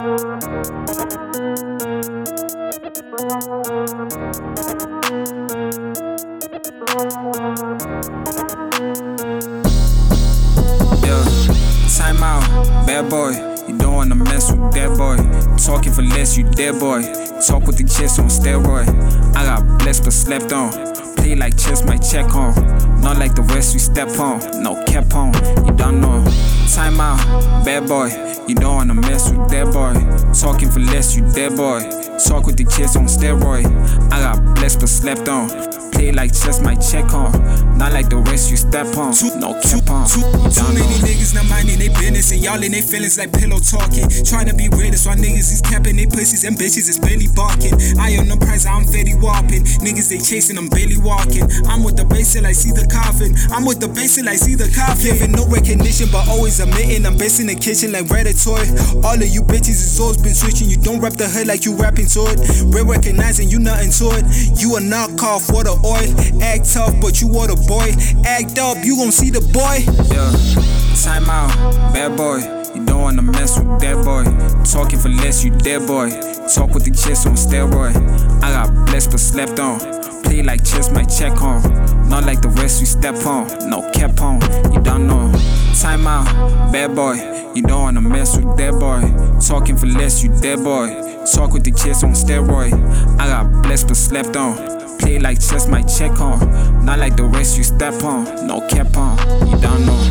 time out, bad boy. You don't wanna mess with that boy. Talking for less, you dead boy. Talk with the chest on steroid. I got blessed but slept on. Play like chess, my check on. Not like the rest we step on. No cap on, you don't know. Time out, bad boy. You don't wanna mess with that boy. Talking for less, you dead boy. Talk with the chest on steroid. I got blessed but slept on. Play like chess, my check on. Not like the rest you step on. No cap on, Too, too many niggas not minding they business and y'all in they feelings like pillow talking. Trying to be real, that's why niggas is capping they pussies and bitches is barely barking. I am the prize, I'm very whopping. Niggas they chasing, I'm barely walking. I'm with the bass till I see the coffin. I'm with the bass till I see the coffin. Giving no recognition, but always admitting I'm best in the kitchen like Ratatouille. All of you bitches is always been switching. You don't rap the hood like you rapping to it. We're recognizing you nothing to it. You a knockoff for the oil. Act tough, but you are the boy. Act up, you gon' see the boy. Yeah, time out, bad boy. You don't wanna mess with that boy. Talking for less, you dead boy. Talk with the chest on steroid. I got blessed but slept on. Play like chess, my check on. Not like the rest we step on. No cap on, you don't know. Time out, bad boy. You don't wanna mess with that boy. Talking for less, you dead boy. Talk with the chest on steroid. I got blessed but slept on. Play like chess, my check on. Not like the rest you step on. No cap on, you don't know.